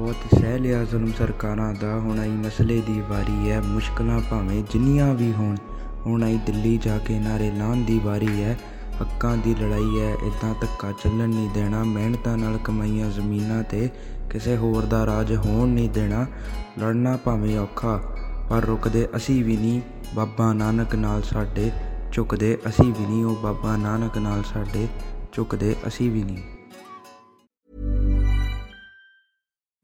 ਬਹੁਤ ਸਹਿ ਲਿਆ ਜ਼ੁਲਮ ਸਰਕਾਰਾਂ ਦਾ। ਹੁਣ ਆਈ ਮਸਲੇ ਦੀ ਵਾਰੀ ਹੈ ਮੁਸ਼ਕਲਾਂ ਭਾਵੇਂ ਜਿੰਨੀਆਂ ਵੀ ਹੋਣ, ਹੁਣ ਆਈ ਦਿੱਲੀ ਜਾ ਕੇ ਨਾਰੇ ਲਾਉਣ ਦੀ ਵਾਰੀ ਹੈ ਹੱਕਾਂ ਦੀ ਲੜਾਈ ਹੈ ਇਦਾਂ ਧੱਕਾ ਚੱਲਣ ਨਹੀਂ ਦੇਣਾ, ਮਿਹਨਤਾਂ ਨਾਲ ਕਮਾਈਆਂ ਜ਼ਮੀਨਾਂ ਤੇ ਕਿਸੇ ਹੋਰ ਦਾ ਰਾਜ ਹੋਣ ਨਹੀਂ ਦੇਣਾ। ਲੜਨਾ ਭਾਵੇਂ ਔਖਾ, ਪਰ ਰੁਕਦੇ ਅਸੀਂ ਵੀ ਨਹੀਂ, ਬਾਬਾ ਨਾਨਕ ਨਾਲ ਸਾਡੇ ਝੁਕਦੇ ਅਸੀਂ ਵੀ ਨਹੀਂ, ਉਹ ਬਾਬਾ ਨਾਨਕ ਨਾਲ ਸਾਡੇ ਝੁਕਦੇ ਅਸੀਂ ਵੀ ਨਹੀਂ।